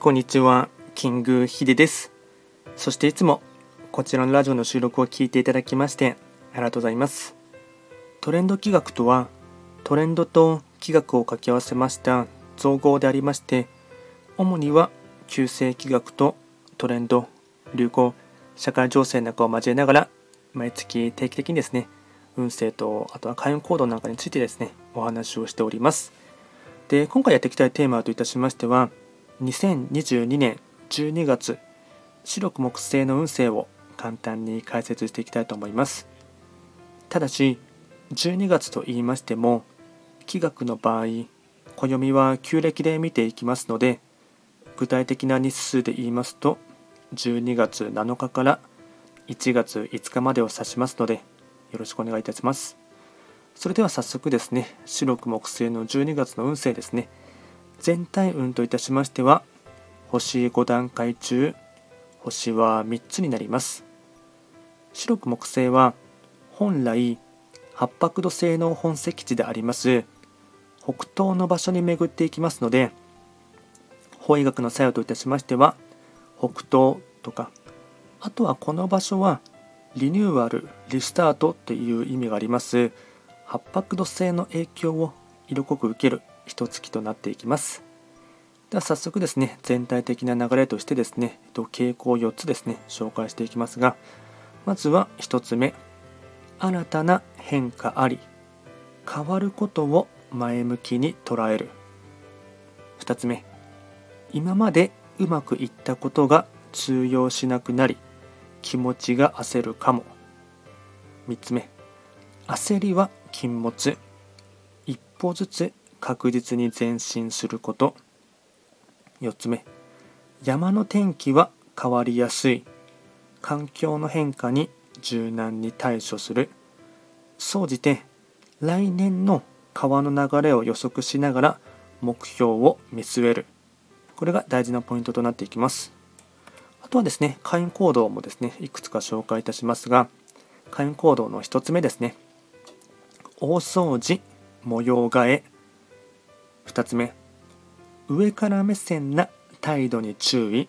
こんにちは、キングヒデです。そしていつもこちらのラジオの収録を聞いていただきましてありがとうございます。トレンド企画とは、トレンドと企画を掛け合わせました造語でありまして、主には旧世企画とトレンド、流行、社会情勢なんかを交えながら、毎月定期的にですね、運勢と、あとは開運行動なんかについてですね、お話をしております。で、今回やっていきたいテーマといたしましては、2022年12月、白く木星の運勢を簡単に解説していきたいと思います。ただし、12月と言いましても、気学の場合、暦は旧暦で見ていきますので、具体的な日数で言いますと、12月7日から1月5日までを指しますので、よろしくお願いいたします。それでは早速ですね、白く木星の12月の運勢ですね。全体運といたしましては、星5段階中、星は3つになります。白く木星は、本来、八白土星の本石地であります。北東の場所に巡っていきますので法医学の作用といたしましては北東とかあとはこの場所はリニューアルリスタートという意味があります。八白土星の影響を色濃く受ける。一月となっていきます。では早速ですね全体的な流れとしてですね傾向4つですね紹介していきますがまずは1つ目新たな変化あり変わることを前向きに捉える。2つ目今までうまくいったことが通用しなくなり気持ちが焦るかも。3つ目焦りは禁物。一歩ずつ確実に前進すること。4つ目。山の天気は変わりやすい。環境の変化に柔軟に対処する。総じて来年の川の流れを予測しながら目標を見据える。これが大事なポイントとなっていきます。あとはですね会員行動もですねいくつか紹介いたしますが会員行動の1つ目ですね。大掃除模様替え。2つ目。上から目線な態度に注意。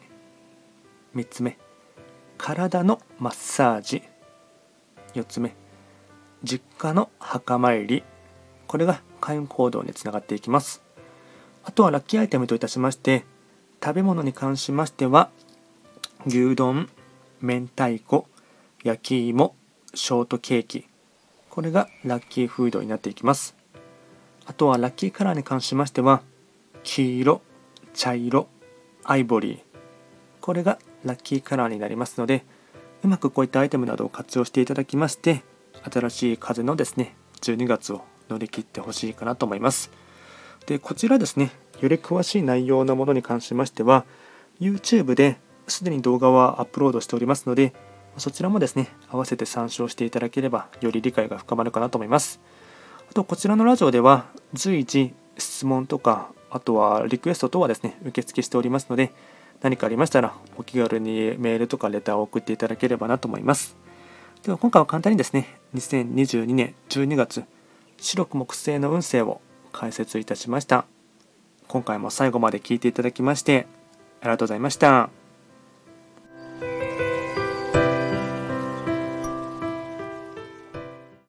3つ目。体のマッサージ。4つ目。実家の墓参り。これが開運行動につながっていきます。あとはラッキーアイテムといたしまして食べ物に関しましては牛丼明太子焼き芋ショートケーキ。これがラッキーフードになっていきます。あとはラッキーカラーに関しましては黄色茶色アイボリー。これがラッキーカラーになりますのでうまくこういったアイテムなどを活用していただきまして新しい風のですね12月を乗り切ってほしいかなと思います。でこちらですねより詳しい内容のものに関しましては YouTube ですでに動画はアップロードしておりますのでそちらもですね合わせて参照していただければより理解が深まるかなと思います。あとこちらのラジオでは随時質問とかあとはリクエスト等はですね受付しておりますので何かありましたらお気軽にメールとかレターを送っていただければなと思いますでは今回は簡単にですね2022年12月白く木星の運勢を解説いたしました今回も最後まで聞いていただきましてありがとうございました。